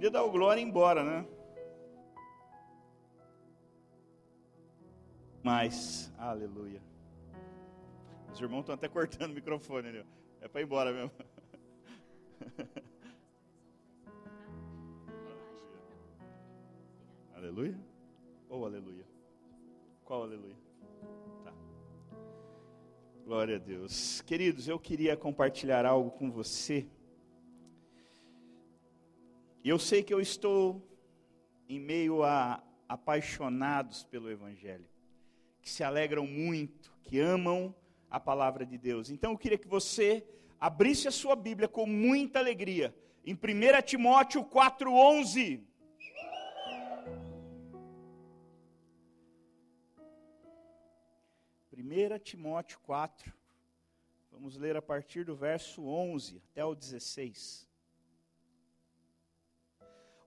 podia dar o glória e ir embora, né? Mas, aleluia. Os irmãos estão até cortando o microfone ali. É para ir embora mesmo. aleluia? Ou oh, aleluia? Qual aleluia? Tá. Glória a Deus. Queridos, eu queria compartilhar algo com você. E eu sei que eu estou em meio a apaixonados pelo Evangelho, que se alegram muito, que amam a palavra de Deus. Então eu queria que você abrisse a sua Bíblia com muita alegria, em 1 Timóteo 4,11. Primeira Timóteo 4, vamos ler a partir do verso 11 até o 16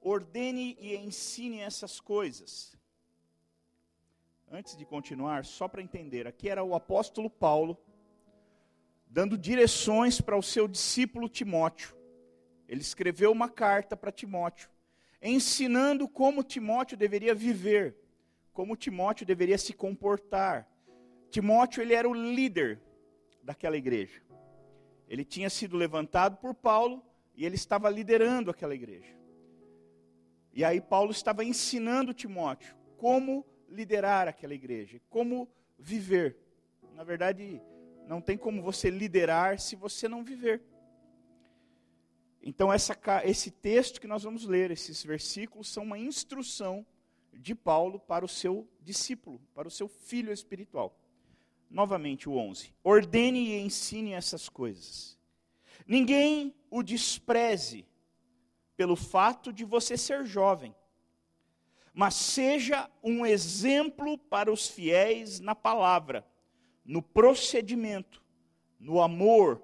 ordene e ensine essas coisas. Antes de continuar, só para entender, aqui era o apóstolo Paulo dando direções para o seu discípulo Timóteo. Ele escreveu uma carta para Timóteo, ensinando como Timóteo deveria viver, como Timóteo deveria se comportar. Timóteo, ele era o líder daquela igreja. Ele tinha sido levantado por Paulo e ele estava liderando aquela igreja. E aí Paulo estava ensinando Timóteo como liderar aquela igreja, como viver. Na verdade, não tem como você liderar se você não viver. Então, essa, esse texto que nós vamos ler, esses versículos, são uma instrução de Paulo para o seu discípulo, para o seu filho espiritual. Novamente, o 11. Ordene e ensine essas coisas. Ninguém o despreze pelo fato de você ser jovem, mas seja um exemplo para os fiéis na palavra, no procedimento, no amor,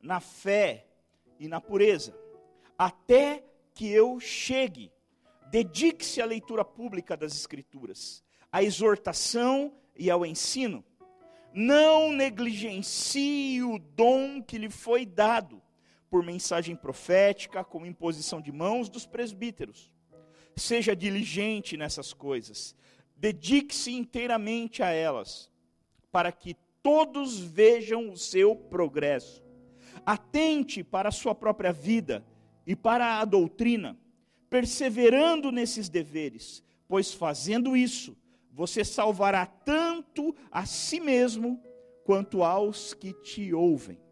na fé e na pureza, até que eu chegue. Dedique-se à leitura pública das Escrituras, à exortação e ao ensino. Não negligencie o dom que lhe foi dado por mensagem profética, com imposição de mãos dos presbíteros. Seja diligente nessas coisas, dedique-se inteiramente a elas, para que todos vejam o seu progresso. Atente para a sua própria vida e para a doutrina, perseverando nesses deveres, pois fazendo isso, você salvará tanto a si mesmo quanto aos que te ouvem.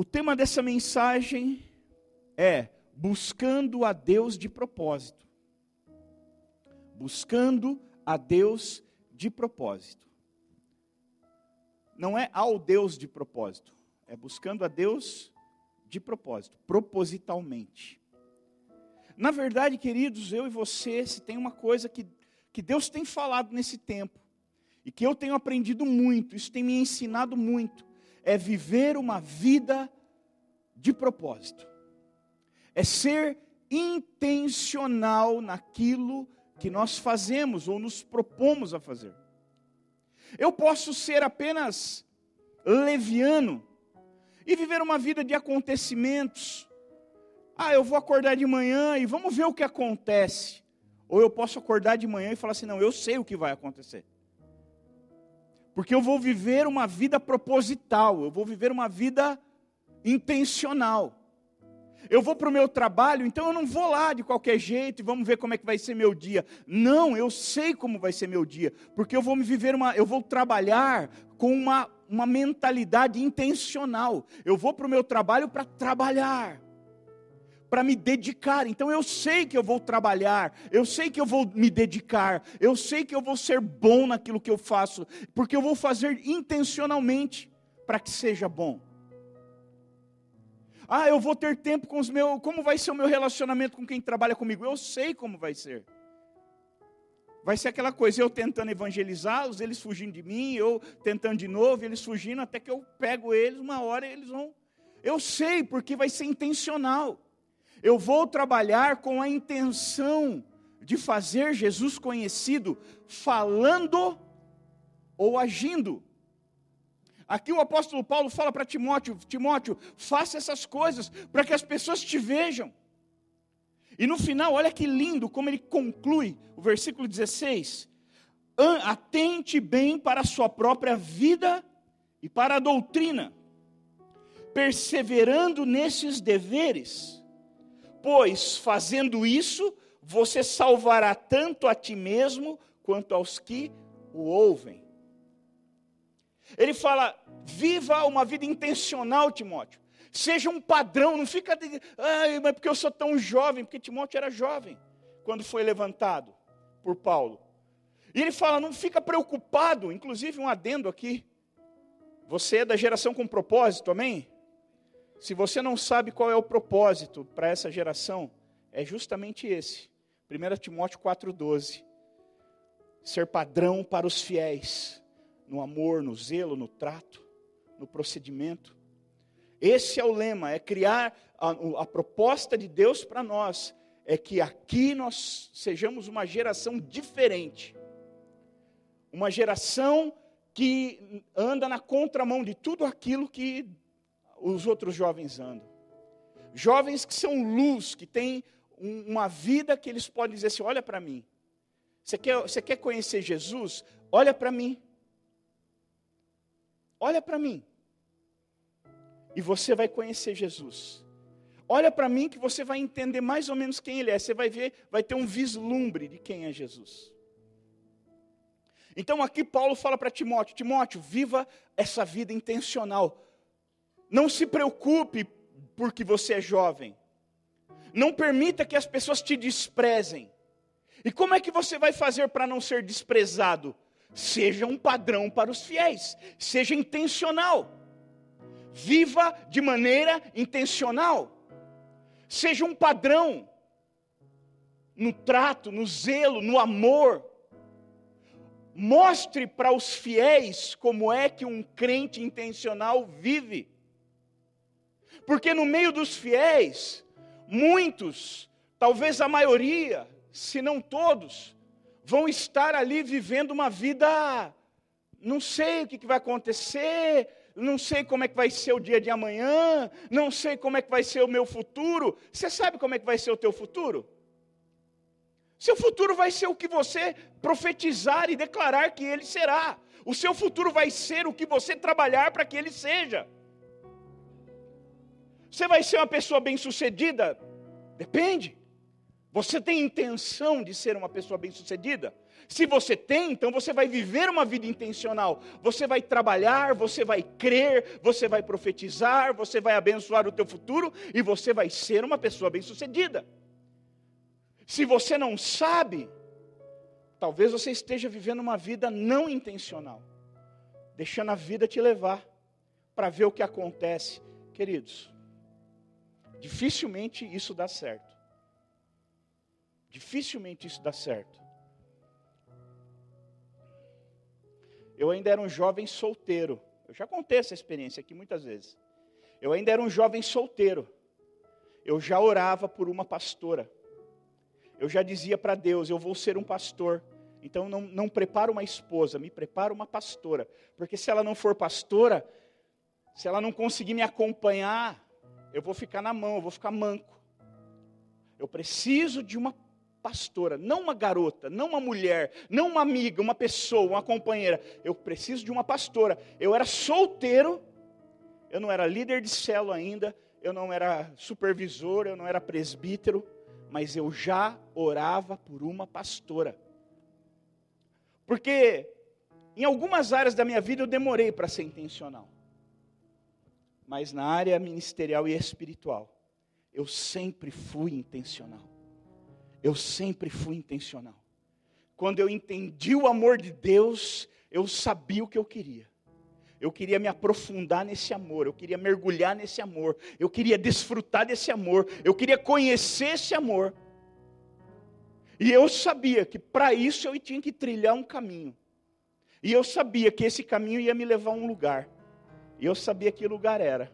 O tema dessa mensagem é buscando a Deus de propósito. Buscando a Deus de propósito. Não é ao Deus de propósito, é buscando a Deus de propósito, propositalmente. Na verdade, queridos, eu e você, se tem uma coisa que, que Deus tem falado nesse tempo, e que eu tenho aprendido muito, isso tem me ensinado muito, é viver uma vida de propósito, é ser intencional naquilo que nós fazemos ou nos propomos a fazer. Eu posso ser apenas leviano e viver uma vida de acontecimentos. Ah, eu vou acordar de manhã e vamos ver o que acontece. Ou eu posso acordar de manhã e falar assim: não, eu sei o que vai acontecer. Porque eu vou viver uma vida proposital, eu vou viver uma vida intencional. Eu vou para o meu trabalho, então eu não vou lá de qualquer jeito e vamos ver como é que vai ser meu dia. Não, eu sei como vai ser meu dia, porque eu vou me viver uma, eu vou trabalhar com uma, uma mentalidade intencional. Eu vou para o meu trabalho para trabalhar para me dedicar. Então eu sei que eu vou trabalhar, eu sei que eu vou me dedicar, eu sei que eu vou ser bom naquilo que eu faço, porque eu vou fazer intencionalmente para que seja bom. Ah, eu vou ter tempo com os meus. Como vai ser o meu relacionamento com quem trabalha comigo? Eu sei como vai ser. Vai ser aquela coisa, eu tentando evangelizá-los, eles fugindo de mim, eu tentando de novo, eles fugindo, até que eu pego eles, uma hora eles vão. Eu sei, porque vai ser intencional. Eu vou trabalhar com a intenção de fazer Jesus conhecido, falando ou agindo. Aqui o apóstolo Paulo fala para Timóteo: Timóteo, faça essas coisas para que as pessoas te vejam. E no final, olha que lindo como ele conclui o versículo 16: Atente bem para a sua própria vida e para a doutrina, perseverando nesses deveres, pois fazendo isso, você salvará tanto a ti mesmo quanto aos que o ouvem. Ele fala: viva uma vida intencional, Timóteo. Seja um padrão, não fica, ai, mas porque eu sou tão jovem, porque Timóteo era jovem quando foi levantado por Paulo. E ele fala: não fica preocupado, inclusive um adendo aqui. Você é da geração com propósito, amém? Se você não sabe qual é o propósito para essa geração, é justamente esse. 1 Timóteo 4,12. Ser padrão para os fiéis no amor, no zelo, no trato, no procedimento. Esse é o lema, é criar a, a proposta de Deus para nós, é que aqui nós sejamos uma geração diferente. Uma geração que anda na contramão de tudo aquilo que os outros jovens andam. Jovens que são luz, que têm uma vida que eles podem dizer assim: olha para mim. Você quer, você quer conhecer Jesus? Olha para mim. Olha para mim. E você vai conhecer Jesus. Olha para mim que você vai entender mais ou menos quem ele é. Você vai ver, vai ter um vislumbre de quem é Jesus. Então aqui Paulo fala para Timóteo: Timóteo, viva essa vida intencional. Não se preocupe porque você é jovem. Não permita que as pessoas te desprezem. E como é que você vai fazer para não ser desprezado? Seja um padrão para os fiéis, seja intencional. Viva de maneira intencional. Seja um padrão no trato, no zelo, no amor. Mostre para os fiéis como é que um crente intencional vive. Porque no meio dos fiéis, muitos, talvez a maioria, se não todos, vão estar ali vivendo uma vida, não sei o que vai acontecer, não sei como é que vai ser o dia de amanhã, não sei como é que vai ser o meu futuro. Você sabe como é que vai ser o teu futuro? Seu futuro vai ser o que você profetizar e declarar que ele será. O seu futuro vai ser o que você trabalhar para que ele seja. Você vai ser uma pessoa bem-sucedida? Depende. Você tem intenção de ser uma pessoa bem-sucedida? Se você tem, então você vai viver uma vida intencional. Você vai trabalhar, você vai crer, você vai profetizar, você vai abençoar o teu futuro e você vai ser uma pessoa bem-sucedida. Se você não sabe, talvez você esteja vivendo uma vida não intencional, deixando a vida te levar para ver o que acontece. Queridos, dificilmente isso dá certo. Dificilmente isso dá certo. Eu ainda era um jovem solteiro. Eu já contei essa experiência aqui muitas vezes. Eu ainda era um jovem solteiro. Eu já orava por uma pastora. Eu já dizia para Deus: eu vou ser um pastor. Então não, não prepara uma esposa, me prepara uma pastora. Porque se ela não for pastora, se ela não conseguir me acompanhar, eu vou ficar na mão, eu vou ficar manco. Eu preciso de uma pastora, não uma garota, não uma mulher, não uma amiga, uma pessoa, uma companheira. Eu preciso de uma pastora. Eu era solteiro, eu não era líder de célula ainda, eu não era supervisor, eu não era presbítero, mas eu já orava por uma pastora. Porque em algumas áreas da minha vida eu demorei para ser intencional. Mas na área ministerial e espiritual, eu sempre fui intencional eu sempre fui intencional. Quando eu entendi o amor de Deus, eu sabia o que eu queria. Eu queria me aprofundar nesse amor, eu queria mergulhar nesse amor, eu queria desfrutar desse amor, eu queria conhecer esse amor. E eu sabia que para isso eu tinha que trilhar um caminho. E eu sabia que esse caminho ia me levar a um lugar. E eu sabia que lugar era.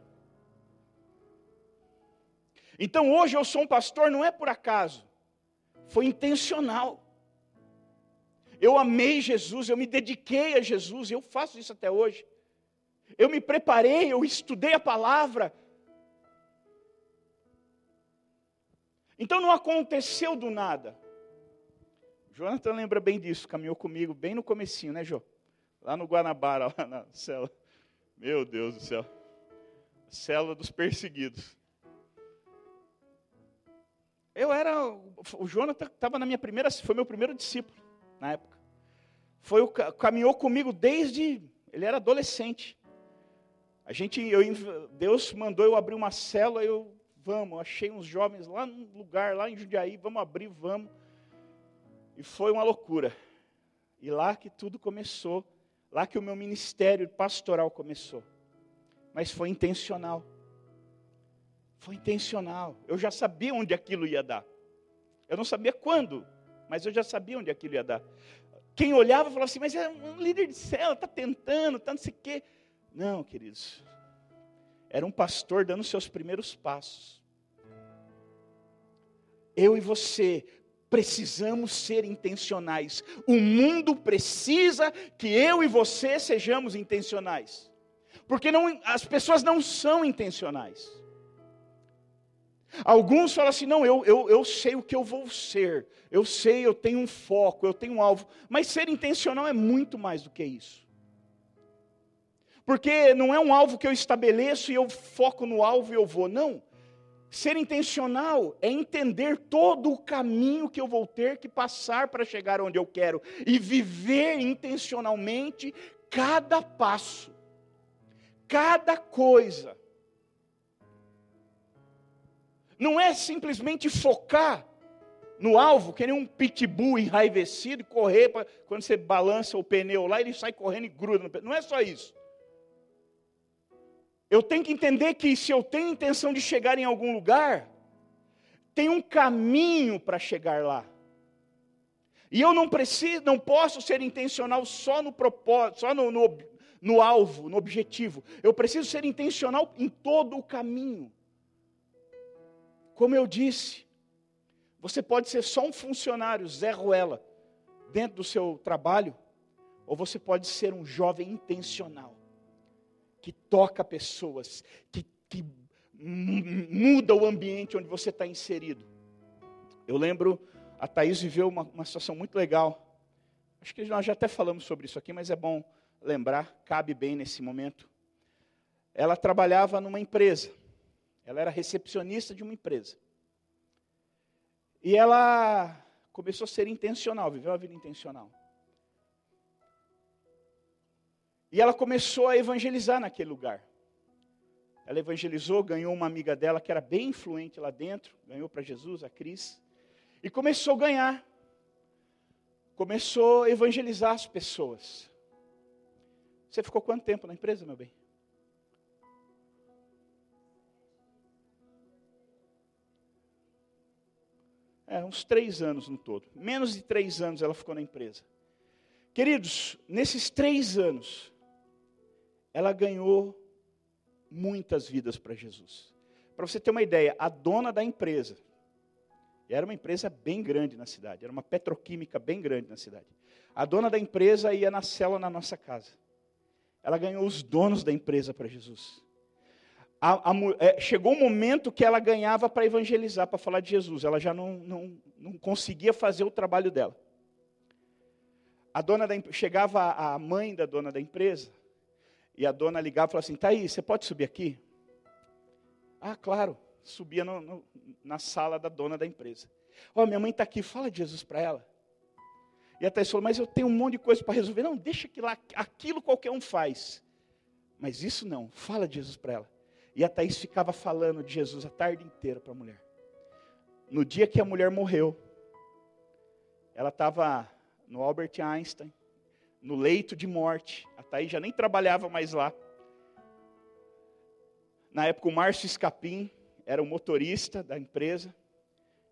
Então hoje eu sou um pastor não é por acaso. Foi intencional. Eu amei Jesus, eu me dediquei a Jesus, eu faço isso até hoje. Eu me preparei, eu estudei a palavra. Então não aconteceu do nada. Jonathan lembra bem disso, caminhou comigo bem no comecinho, né, Jô? Lá no Guanabara, lá na cela. Meu Deus do céu. Célula dos perseguidos. Eu era, o Jonathan estava na minha primeira, foi meu primeiro discípulo na época. Foi o, caminhou comigo desde, ele era adolescente. A gente, eu, Deus mandou eu abrir uma célula, eu, vamos, achei uns jovens lá num lugar, lá em Jundiaí, vamos abrir, vamos. E foi uma loucura. E lá que tudo começou, lá que o meu ministério pastoral começou. Mas foi intencional. Foi intencional. Eu já sabia onde aquilo ia dar. Eu não sabia quando, mas eu já sabia onde aquilo ia dar. Quem olhava falava assim, mas é um líder de célula, está tentando, está não sei o quê. Não, queridos. Era um pastor dando seus primeiros passos. Eu e você precisamos ser intencionais. O mundo precisa que eu e você sejamos intencionais. Porque não, as pessoas não são intencionais. Alguns falam assim: não, eu, eu, eu sei o que eu vou ser, eu sei, eu tenho um foco, eu tenho um alvo. Mas ser intencional é muito mais do que isso. Porque não é um alvo que eu estabeleço e eu foco no alvo e eu vou. Não. Ser intencional é entender todo o caminho que eu vou ter que passar para chegar onde eu quero e viver intencionalmente cada passo, cada coisa. Não é simplesmente focar no alvo, que nem um pitbull enraivecido e correr, pra, quando você balança o pneu lá, ele sai correndo e gruda no pneu. Não é só isso. Eu tenho que entender que se eu tenho intenção de chegar em algum lugar, tem um caminho para chegar lá. E eu não preciso, não posso ser intencional só no propósito, só no, no, no alvo, no objetivo. Eu preciso ser intencional em todo o caminho. Como eu disse, você pode ser só um funcionário, Zé Ruela, dentro do seu trabalho, ou você pode ser um jovem intencional que toca pessoas, que, que muda o ambiente onde você está inserido. Eu lembro, a Thaís viveu uma, uma situação muito legal. Acho que nós já até falamos sobre isso aqui, mas é bom lembrar, cabe bem nesse momento. Ela trabalhava numa empresa, ela era recepcionista de uma empresa. E ela começou a ser intencional, viveu uma vida intencional. E ela começou a evangelizar naquele lugar. Ela evangelizou, ganhou uma amiga dela que era bem influente lá dentro, ganhou para Jesus, a Cris, e começou a ganhar. Começou a evangelizar as pessoas. Você ficou quanto tempo na empresa, meu bem? É, uns três anos no todo. Menos de três anos ela ficou na empresa. Queridos, nesses três anos, ela ganhou muitas vidas para Jesus. Para você ter uma ideia, a dona da empresa, era uma empresa bem grande na cidade, era uma petroquímica bem grande na cidade. A dona da empresa ia na cela na nossa casa. Ela ganhou os donos da empresa para Jesus. A, a, é, chegou um momento que ela ganhava para evangelizar, para falar de Jesus. Ela já não, não, não conseguia fazer o trabalho dela. A dona da, chegava a mãe da dona da empresa, e a dona ligava e falava assim: aí, você pode subir aqui? Ah, claro. Subia no, no, na sala da dona da empresa. Ó, oh, minha mãe está aqui, fala de Jesus para ela. E a Thais falou: Mas eu tenho um monte de coisa para resolver. Não, deixa que lá, aquilo qualquer um faz. Mas isso não, fala de Jesus para ela. E a Thais ficava falando de Jesus a tarde inteira para a mulher. No dia que a mulher morreu, ela estava no Albert Einstein, no leito de morte. A Thaís já nem trabalhava mais lá. Na época, o Márcio Escapim era o motorista da empresa.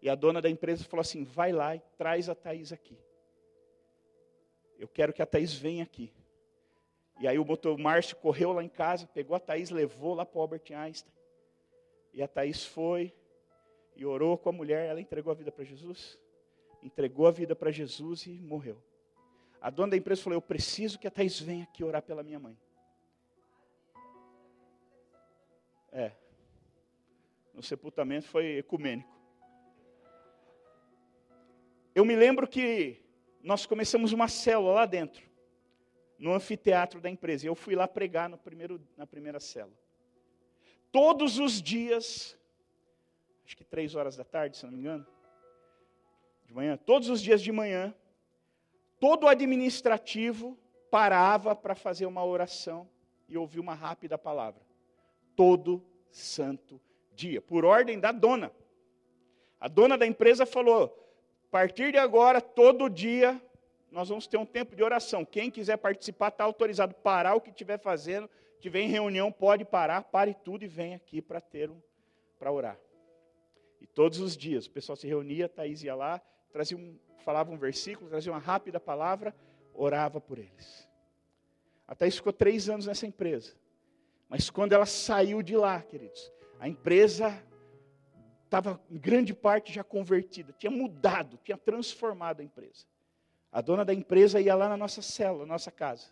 E a dona da empresa falou assim: vai lá e traz a Thaís aqui. Eu quero que a Thaís venha aqui. E aí o motor, Márcio correu lá em casa, pegou a Thaís, levou lá para o Albert Einstein. E a Thaís foi e orou com a mulher, ela entregou a vida para Jesus. Entregou a vida para Jesus e morreu. A dona da empresa falou: Eu preciso que a Thais venha aqui orar pela minha mãe. É. No sepultamento foi ecumênico. Eu me lembro que nós começamos uma célula lá dentro, no anfiteatro da empresa. Eu fui lá pregar no primeiro, na primeira célula. Todos os dias, acho que três horas da tarde, se não me engano, de manhã, todos os dias de manhã, todo administrativo parava para fazer uma oração e ouvir uma rápida palavra. Todo santo dia, por ordem da dona. A dona da empresa falou: a partir de agora, todo dia, nós vamos ter um tempo de oração. Quem quiser participar está autorizado. Parar o que estiver fazendo, tiver em reunião, pode parar, pare tudo e vem aqui para ter um, para orar. E todos os dias o pessoal se reunia, Thaís ia lá, trazia um, falava um versículo, trazia uma rápida palavra, orava por eles. A Thaís ficou três anos nessa empresa. Mas quando ela saiu de lá, queridos, a empresa estava em grande parte já convertida, tinha mudado, tinha transformado a empresa. A dona da empresa ia lá na nossa na nossa casa.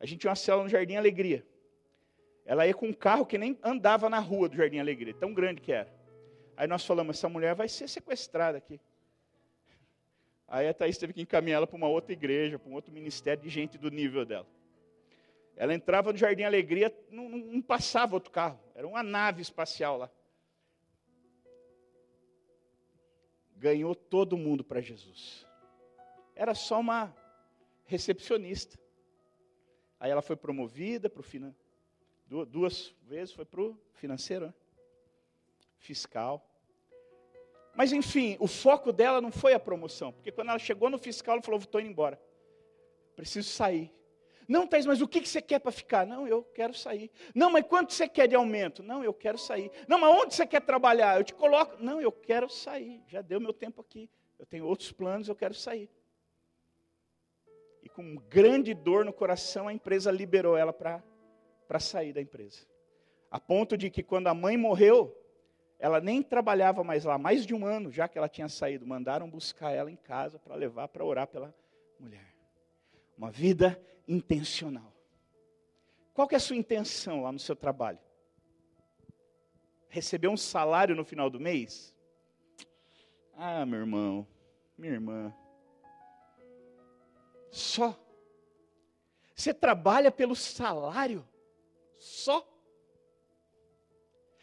A gente tinha uma célula no Jardim Alegria. Ela ia com um carro que nem andava na rua do Jardim Alegria, tão grande que era. Aí nós falamos, essa mulher vai ser sequestrada aqui. Aí a Thaís teve que encaminhar ela para uma outra igreja, para um outro ministério de gente do nível dela. Ela entrava no Jardim Alegria, não, não passava outro carro, era uma nave espacial lá. Ganhou todo mundo para Jesus. Era só uma recepcionista. Aí ela foi promovida para o finan... duas vezes foi para o financeiro, né? fiscal. Mas enfim, o foco dela não foi a promoção, porque quando ela chegou no fiscal, ela falou: estou indo embora, preciso sair. Não, Thais, mas o que você quer para ficar? Não, eu quero sair. Não, mas quanto você quer de aumento? Não, eu quero sair. Não, mas onde você quer trabalhar? Eu te coloco. Não, eu quero sair. Já deu meu tempo aqui. Eu tenho outros planos, eu quero sair. E com grande dor no coração, a empresa liberou ela para sair da empresa. A ponto de que quando a mãe morreu, ela nem trabalhava mais lá, mais de um ano já que ela tinha saído. Mandaram buscar ela em casa para levar para orar pela mulher. Uma vida intencional. Qual que é a sua intenção lá no seu trabalho? Receber um salário no final do mês? Ah, meu irmão, minha irmã. Só. Você trabalha pelo salário? Só.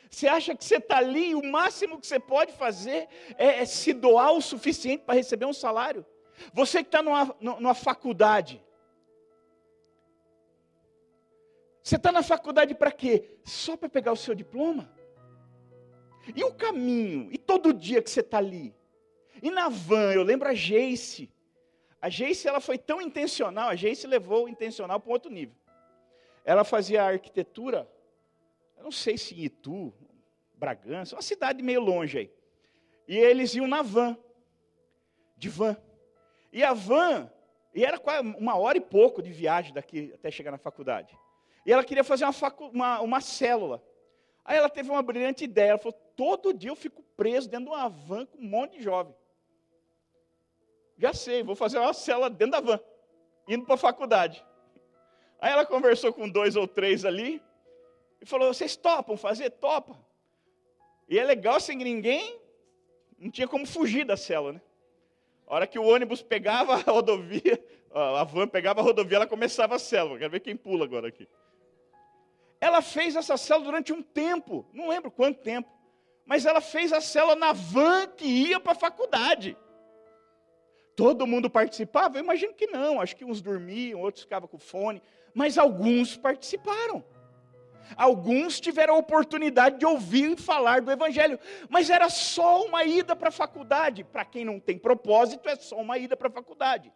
Você acha que você está ali e o máximo que você pode fazer é, é se doar o suficiente para receber um salário? Você que está numa, numa faculdade. Você está na faculdade para quê? Só para pegar o seu diploma? E o caminho? E todo dia que você está ali? E na van, eu lembro a Geice. A Geice ela foi tão intencional, a Geice levou o intencional para um outro nível. Ela fazia arquitetura eu não sei se Itu, Bragança, uma cidade meio longe aí. E eles iam na van, de van. E a van, e era uma hora e pouco de viagem daqui até chegar na faculdade. E ela queria fazer uma, facu, uma, uma célula. Aí ela teve uma brilhante ideia. Ela falou: todo dia eu fico preso dentro de uma van com um monte de jovem. Já sei, vou fazer uma célula dentro da van, indo para a faculdade. Aí ela conversou com dois ou três ali, e falou: Vocês topam fazer? Topa. E é legal assim que ninguém, não tinha como fugir da cela, né? A hora que o ônibus pegava a rodovia, a van pegava a rodovia, ela começava a célula. Quero ver quem pula agora aqui. Ela fez essa célula durante um tempo, não lembro quanto tempo, mas ela fez a célula na van que ia para a faculdade. Todo mundo participava? Eu imagino que não, acho que uns dormiam, outros ficavam com fone, mas alguns participaram. Alguns tiveram a oportunidade de ouvir falar do Evangelho, mas era só uma ida para a faculdade. Para quem não tem propósito, é só uma ida para a faculdade.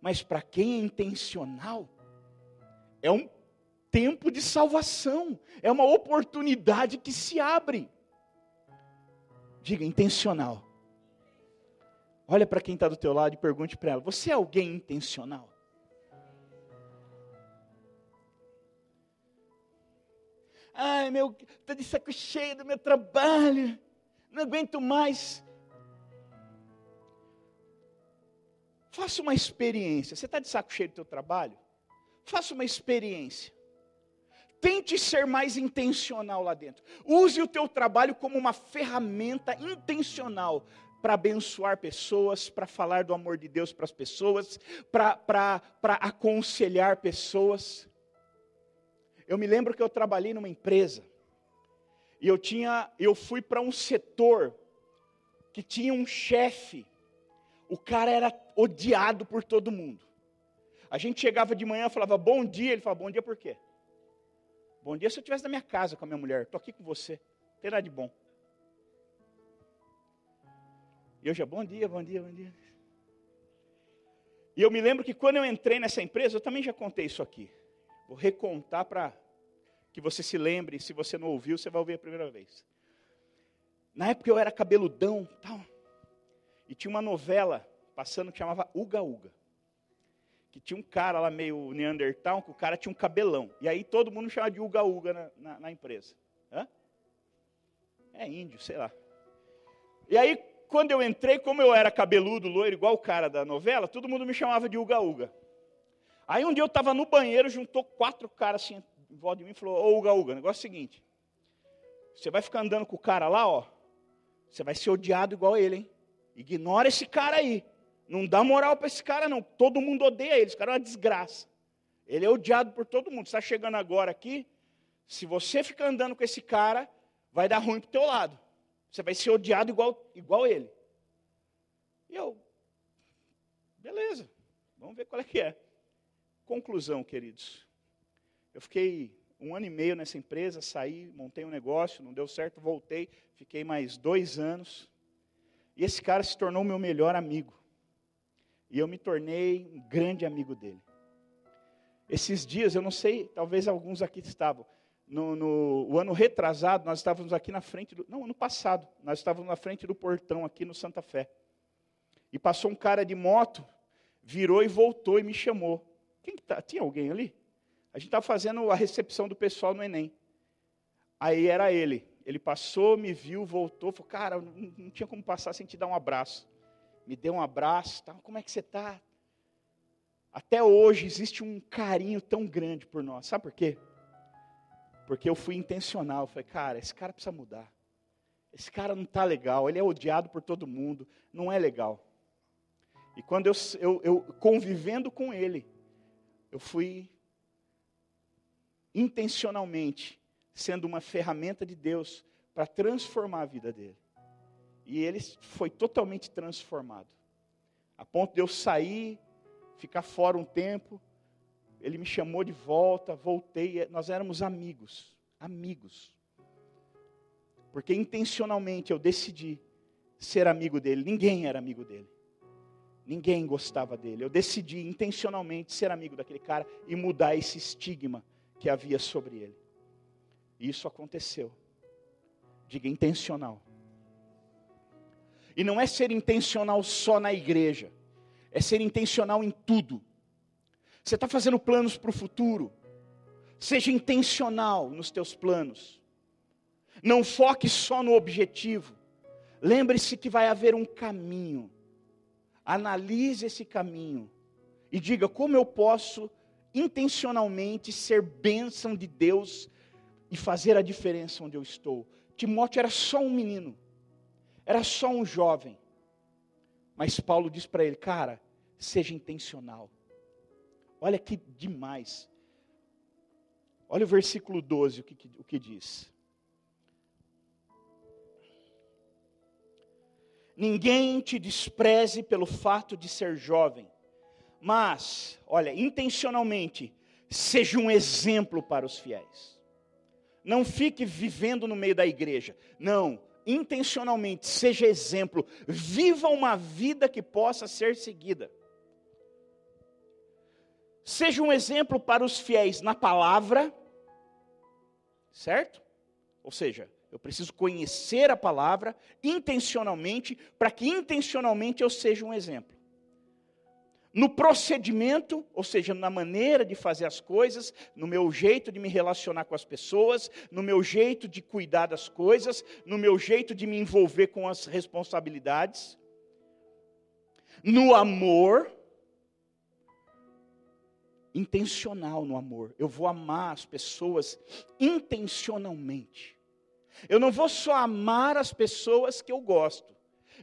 Mas para quem é intencional, é um tempo de salvação, é uma oportunidade que se abre. Diga, intencional. Olha para quem está do teu lado e pergunte para ela: Você é alguém intencional? Ai, meu, estou de saco cheio do meu trabalho, não aguento mais. Faça uma experiência. Você está de saco cheio do teu trabalho? Faça uma experiência. Tente ser mais intencional lá dentro. Use o teu trabalho como uma ferramenta intencional para abençoar pessoas, para falar do amor de Deus para as pessoas, para aconselhar pessoas. Eu me lembro que eu trabalhei numa empresa e eu tinha, eu fui para um setor que tinha um chefe. O cara era odiado por todo mundo. A gente chegava de manhã, falava bom dia, ele falava bom dia por quê? Bom dia se eu estivesse na minha casa com a minha mulher, estou aqui com você, nada de bom. E eu já, bom dia, bom dia, bom dia. E eu me lembro que quando eu entrei nessa empresa, eu também já contei isso aqui. Vou recontar para que você se lembre, se você não ouviu, você vai ouvir a primeira vez. Na época eu era cabeludão, tal, e tinha uma novela passando que chamava Uga Uga que tinha um cara lá meio Neandertal, que o cara tinha um cabelão. E aí todo mundo chamava de Uga Uga na, na, na empresa. Hã? É índio, sei lá. E aí, quando eu entrei, como eu era cabeludo, loiro, igual o cara da novela, todo mundo me chamava de Uga Uga. Aí um dia eu estava no banheiro, juntou quatro caras assim, em volta de mim e falou, ô Uga Uga, negócio é o seguinte, você vai ficar andando com o cara lá, ó, você vai ser odiado igual ele, hein? Ignora esse cara aí. Não dá moral para esse cara, não. Todo mundo odeia ele. Esse cara é uma desgraça. Ele é odiado por todo mundo. Está chegando agora aqui. Se você ficar andando com esse cara, vai dar ruim para o teu lado. Você vai ser odiado igual, igual ele. E eu, beleza, vamos ver qual é que é. Conclusão, queridos. Eu fiquei um ano e meio nessa empresa, saí, montei um negócio, não deu certo, voltei, fiquei mais dois anos. E esse cara se tornou meu melhor amigo. E eu me tornei um grande amigo dele. Esses dias, eu não sei, talvez alguns aqui estavam. No, no o ano retrasado, nós estávamos aqui na frente do. Não, ano passado, nós estávamos na frente do portão aqui no Santa Fé. E passou um cara de moto, virou e voltou e me chamou. Quem que tá? Tinha alguém ali? A gente estava fazendo a recepção do pessoal no Enem. Aí era ele. Ele passou, me viu, voltou, falou, cara, não, não tinha como passar sem te dar um abraço me deu um abraço, tá? como é que você está? Até hoje existe um carinho tão grande por nós. Sabe por quê? Porque eu fui intencional. Falei, cara, esse cara precisa mudar. Esse cara não está legal. Ele é odiado por todo mundo. Não é legal. E quando eu, eu, eu convivendo com ele, eu fui intencionalmente sendo uma ferramenta de Deus para transformar a vida dele. E ele foi totalmente transformado. A ponto de eu sair, ficar fora um tempo, ele me chamou de volta, voltei, nós éramos amigos, amigos. Porque intencionalmente eu decidi ser amigo dele, ninguém era amigo dele. Ninguém gostava dele. Eu decidi intencionalmente ser amigo daquele cara e mudar esse estigma que havia sobre ele. E isso aconteceu. Diga intencional. E não é ser intencional só na igreja, é ser intencional em tudo. Você está fazendo planos para o futuro, seja intencional nos teus planos. Não foque só no objetivo. Lembre-se que vai haver um caminho. Analise esse caminho e diga como eu posso intencionalmente ser bênção de Deus e fazer a diferença onde eu estou. Timóteo era só um menino. Era só um jovem. Mas Paulo diz para ele, cara, seja intencional. Olha que demais. Olha o versículo 12, o que, o que diz. Ninguém te despreze pelo fato de ser jovem, mas, olha, intencionalmente, seja um exemplo para os fiéis. Não fique vivendo no meio da igreja. Não, intencionalmente, seja exemplo, viva uma vida que possa ser seguida. Seja um exemplo para os fiéis na palavra, certo? Ou seja, eu preciso conhecer a palavra intencionalmente, para que intencionalmente eu seja um exemplo no procedimento, ou seja, na maneira de fazer as coisas, no meu jeito de me relacionar com as pessoas, no meu jeito de cuidar das coisas, no meu jeito de me envolver com as responsabilidades, no amor, intencional no amor. Eu vou amar as pessoas intencionalmente. Eu não vou só amar as pessoas que eu gosto.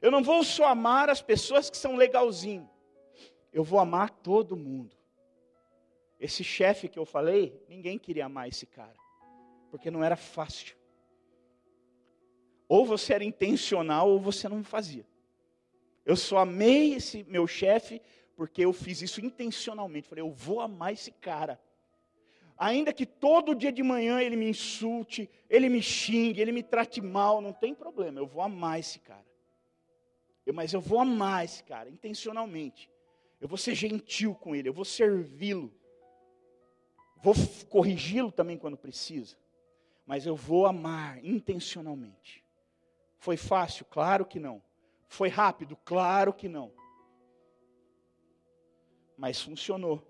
Eu não vou só amar as pessoas que são legalzinho. Eu vou amar todo mundo. Esse chefe que eu falei, ninguém queria amar esse cara, porque não era fácil. Ou você era intencional ou você não fazia. Eu só amei esse meu chefe porque eu fiz isso intencionalmente. Falei, eu vou amar esse cara. Ainda que todo dia de manhã ele me insulte, ele me xingue, ele me trate mal, não tem problema, eu vou amar esse cara. Eu, mas eu vou amar esse cara, intencionalmente. Eu vou ser gentil com ele, eu vou servi-lo. Vou corrigi-lo também quando precisa. Mas eu vou amar intencionalmente. Foi fácil? Claro que não. Foi rápido? Claro que não mas funcionou.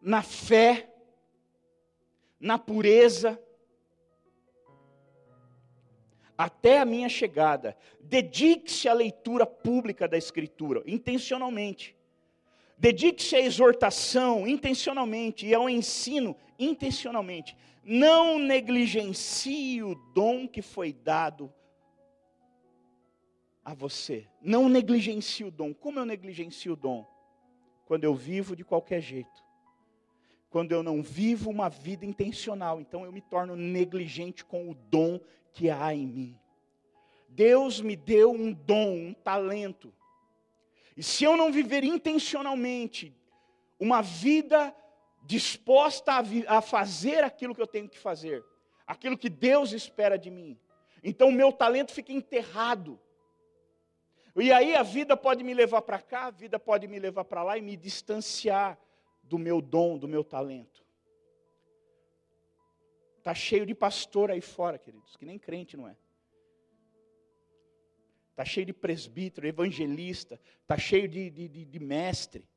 Na fé, na pureza, até a minha chegada. Dedique-se à leitura pública da Escritura, intencionalmente. Dedique-se à exortação, intencionalmente, e ao ensino, intencionalmente. Não negligencie o dom que foi dado a você. Não negligencie o dom. Como eu negligencio o dom? quando eu vivo de qualquer jeito, quando eu não vivo uma vida intencional, então eu me torno negligente com o dom que há em mim. Deus me deu um dom, um talento. E se eu não viver intencionalmente uma vida disposta a, vi a fazer aquilo que eu tenho que fazer, aquilo que Deus espera de mim, então o meu talento fica enterrado e aí a vida pode me levar para cá, a vida pode me levar para lá e me distanciar do meu dom, do meu talento. Está cheio de pastor aí fora, queridos, que nem crente não é. Está cheio de presbítero, evangelista, está cheio de, de, de, de mestre.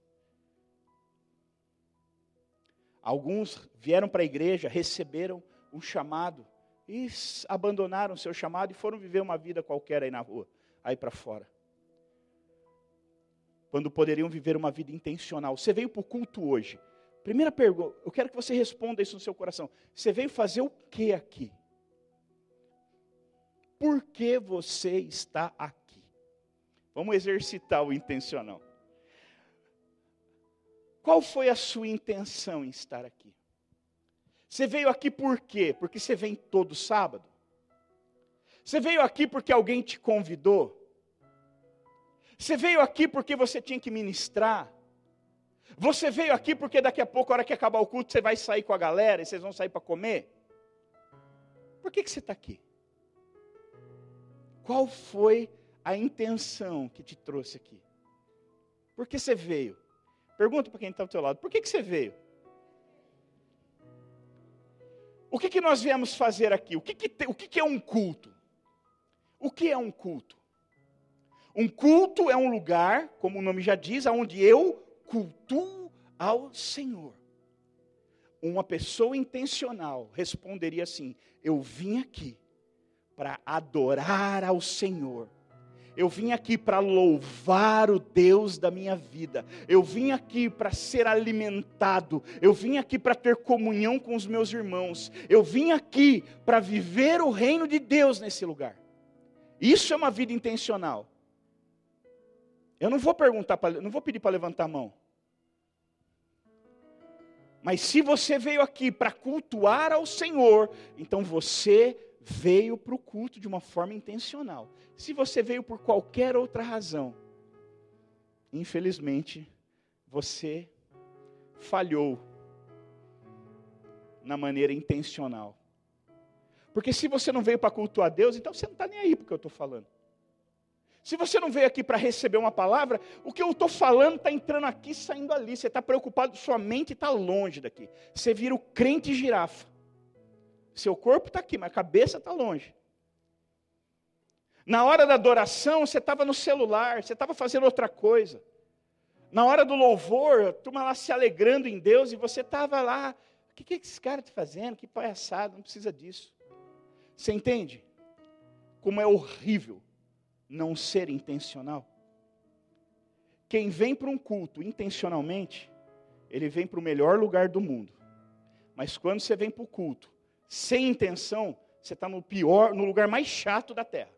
Alguns vieram para a igreja, receberam um chamado e abandonaram seu chamado e foram viver uma vida qualquer aí na rua, aí para fora quando poderiam viver uma vida intencional. Você veio para o culto hoje. Primeira pergunta, eu quero que você responda isso no seu coração. Você veio fazer o que aqui? Por que você está aqui? Vamos exercitar o intencional. Qual foi a sua intenção em estar aqui? Você veio aqui por quê? Porque você vem todo sábado? Você veio aqui porque alguém te convidou? Você veio aqui porque você tinha que ministrar. Você veio aqui porque daqui a pouco, a hora que acabar o culto, você vai sair com a galera e vocês vão sair para comer. Por que, que você está aqui? Qual foi a intenção que te trouxe aqui? Por que você veio? Pergunta para quem está ao teu lado: por que, que você veio? O que, que nós viemos fazer aqui? O, que, que, o que, que é um culto? O que é um culto? Um culto é um lugar, como o nome já diz, onde eu cultuo ao Senhor. Uma pessoa intencional responderia assim: Eu vim aqui para adorar ao Senhor. Eu vim aqui para louvar o Deus da minha vida. Eu vim aqui para ser alimentado. Eu vim aqui para ter comunhão com os meus irmãos. Eu vim aqui para viver o reino de Deus nesse lugar. Isso é uma vida intencional. Eu não vou perguntar, pra, não vou pedir para levantar a mão. Mas se você veio aqui para cultuar ao Senhor, então você veio para o culto de uma forma intencional. Se você veio por qualquer outra razão, infelizmente, você falhou na maneira intencional. Porque se você não veio para cultuar Deus, então você não está nem aí porque eu estou falando. Se você não veio aqui para receber uma palavra, o que eu estou falando está entrando aqui, saindo ali. Você está preocupado, sua mente está longe daqui. Você vira o crente girafa. Seu corpo está aqui, mas a cabeça está longe. Na hora da adoração, você estava no celular, você estava fazendo outra coisa. Na hora do louvor, a turma lá se alegrando em Deus e você estava lá. O que, que esse cara está fazendo? Que palhaçada, não precisa disso. Você entende? Como é horrível não ser intencional? Quem vem para um culto intencionalmente, ele vem para o melhor lugar do mundo. Mas quando você vem para o culto, sem intenção, você está no pior, no lugar mais chato da terra.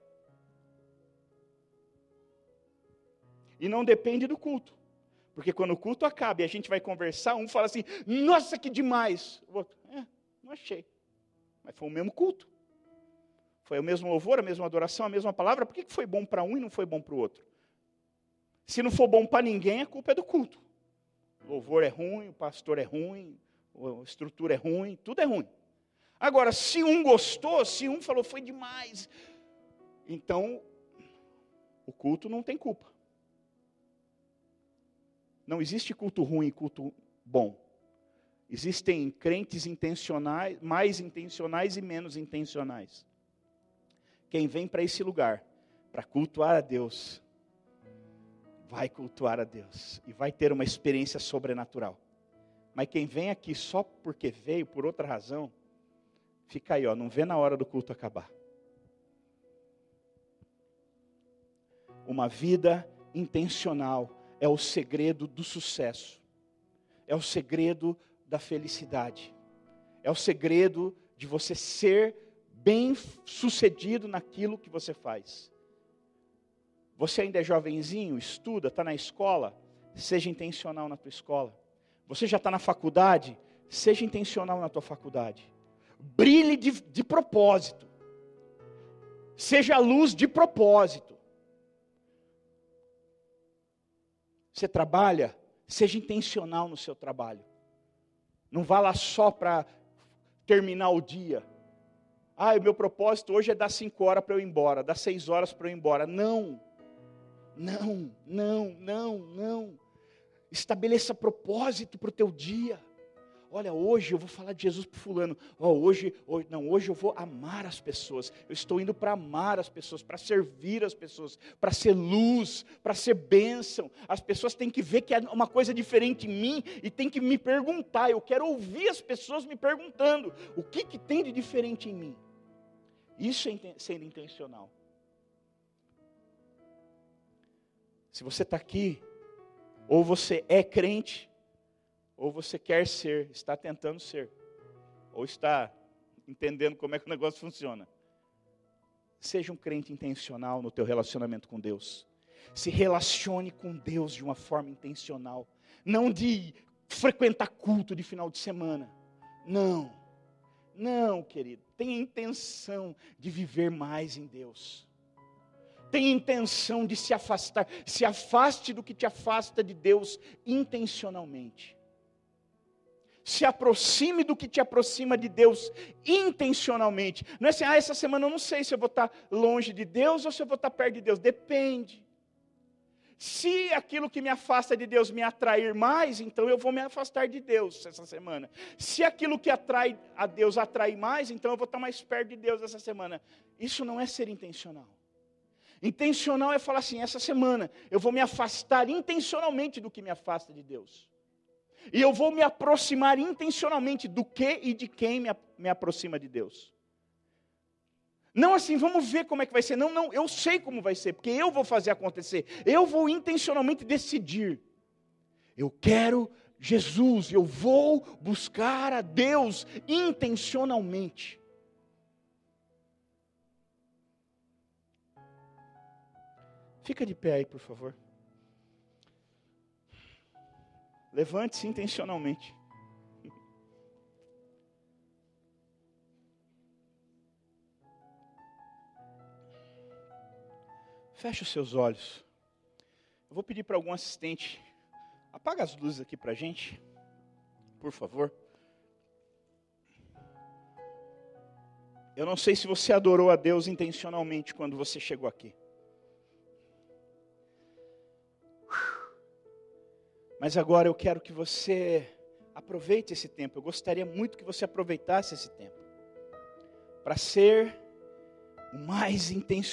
E não depende do culto. Porque quando o culto acaba e a gente vai conversar, um fala assim: Nossa, que demais! O outro, é, não achei. Mas foi o mesmo culto. Foi o mesmo louvor, a mesma adoração, a mesma palavra. Por que foi bom para um e não foi bom para o outro? Se não for bom para ninguém, a culpa é do culto. O louvor é ruim, o pastor é ruim, a estrutura é ruim, tudo é ruim. Agora, se um gostou, se um falou foi demais, então o culto não tem culpa. Não existe culto ruim e culto bom. Existem crentes intencionais, mais intencionais e menos intencionais. Quem vem para esse lugar para cultuar a Deus, vai cultuar a Deus e vai ter uma experiência sobrenatural. Mas quem vem aqui só porque veio, por outra razão, fica aí, ó, não vê na hora do culto acabar. Uma vida intencional é o segredo do sucesso, é o segredo da felicidade, é o segredo de você ser bem sucedido naquilo que você faz. Você ainda é jovenzinho, estuda, está na escola, seja intencional na tua escola. Você já está na faculdade, seja intencional na tua faculdade. Brilhe de, de propósito. Seja luz de propósito. Você trabalha, seja intencional no seu trabalho. Não vá lá só para terminar o dia. Ah, o meu propósito hoje é dar cinco horas para eu ir embora, dar seis horas para eu ir embora. Não. Não, não, não, não. Estabeleça propósito para o teu dia. Olha, hoje eu vou falar de Jesus para fulano. Oh, hoje, hoje, não, hoje eu vou amar as pessoas. Eu estou indo para amar as pessoas, para servir as pessoas, para ser luz, para ser bênção. As pessoas têm que ver que é uma coisa diferente em mim e têm que me perguntar. Eu quero ouvir as pessoas me perguntando: o que, que tem de diferente em mim? Isso é sendo intencional. Se você está aqui, ou você é crente, ou você quer ser, está tentando ser, ou está entendendo como é que o negócio funciona. Seja um crente intencional no teu relacionamento com Deus. Se relacione com Deus de uma forma intencional, não de frequentar culto de final de semana. Não. Não, querido. Tenha intenção de viver mais em Deus tem intenção de se afastar, se afaste do que te afasta de Deus intencionalmente. Se aproxime do que te aproxima de Deus intencionalmente. Não é assim, ah, essa semana eu não sei se eu vou estar longe de Deus ou se eu vou estar perto de Deus. Depende. Se aquilo que me afasta de Deus me atrair mais, então eu vou me afastar de Deus essa semana. Se aquilo que atrai a Deus atrai mais, então eu vou estar mais perto de Deus essa semana. Isso não é ser intencional. Intencional é falar assim: essa semana eu vou me afastar intencionalmente do que me afasta de Deus. E eu vou me aproximar intencionalmente do que e de quem me, me aproxima de Deus. Não assim, vamos ver como é que vai ser. Não, não, eu sei como vai ser, porque eu vou fazer acontecer. Eu vou intencionalmente decidir. Eu quero Jesus, eu vou buscar a Deus intencionalmente. Fica de pé aí, por favor. Levante-se intencionalmente. Feche os seus olhos. Eu vou pedir para algum assistente. Apaga as luzes aqui para a gente, por favor. Eu não sei se você adorou a Deus intencionalmente quando você chegou aqui. Mas agora eu quero que você aproveite esse tempo. Eu gostaria muito que você aproveitasse esse tempo para ser o mais intencional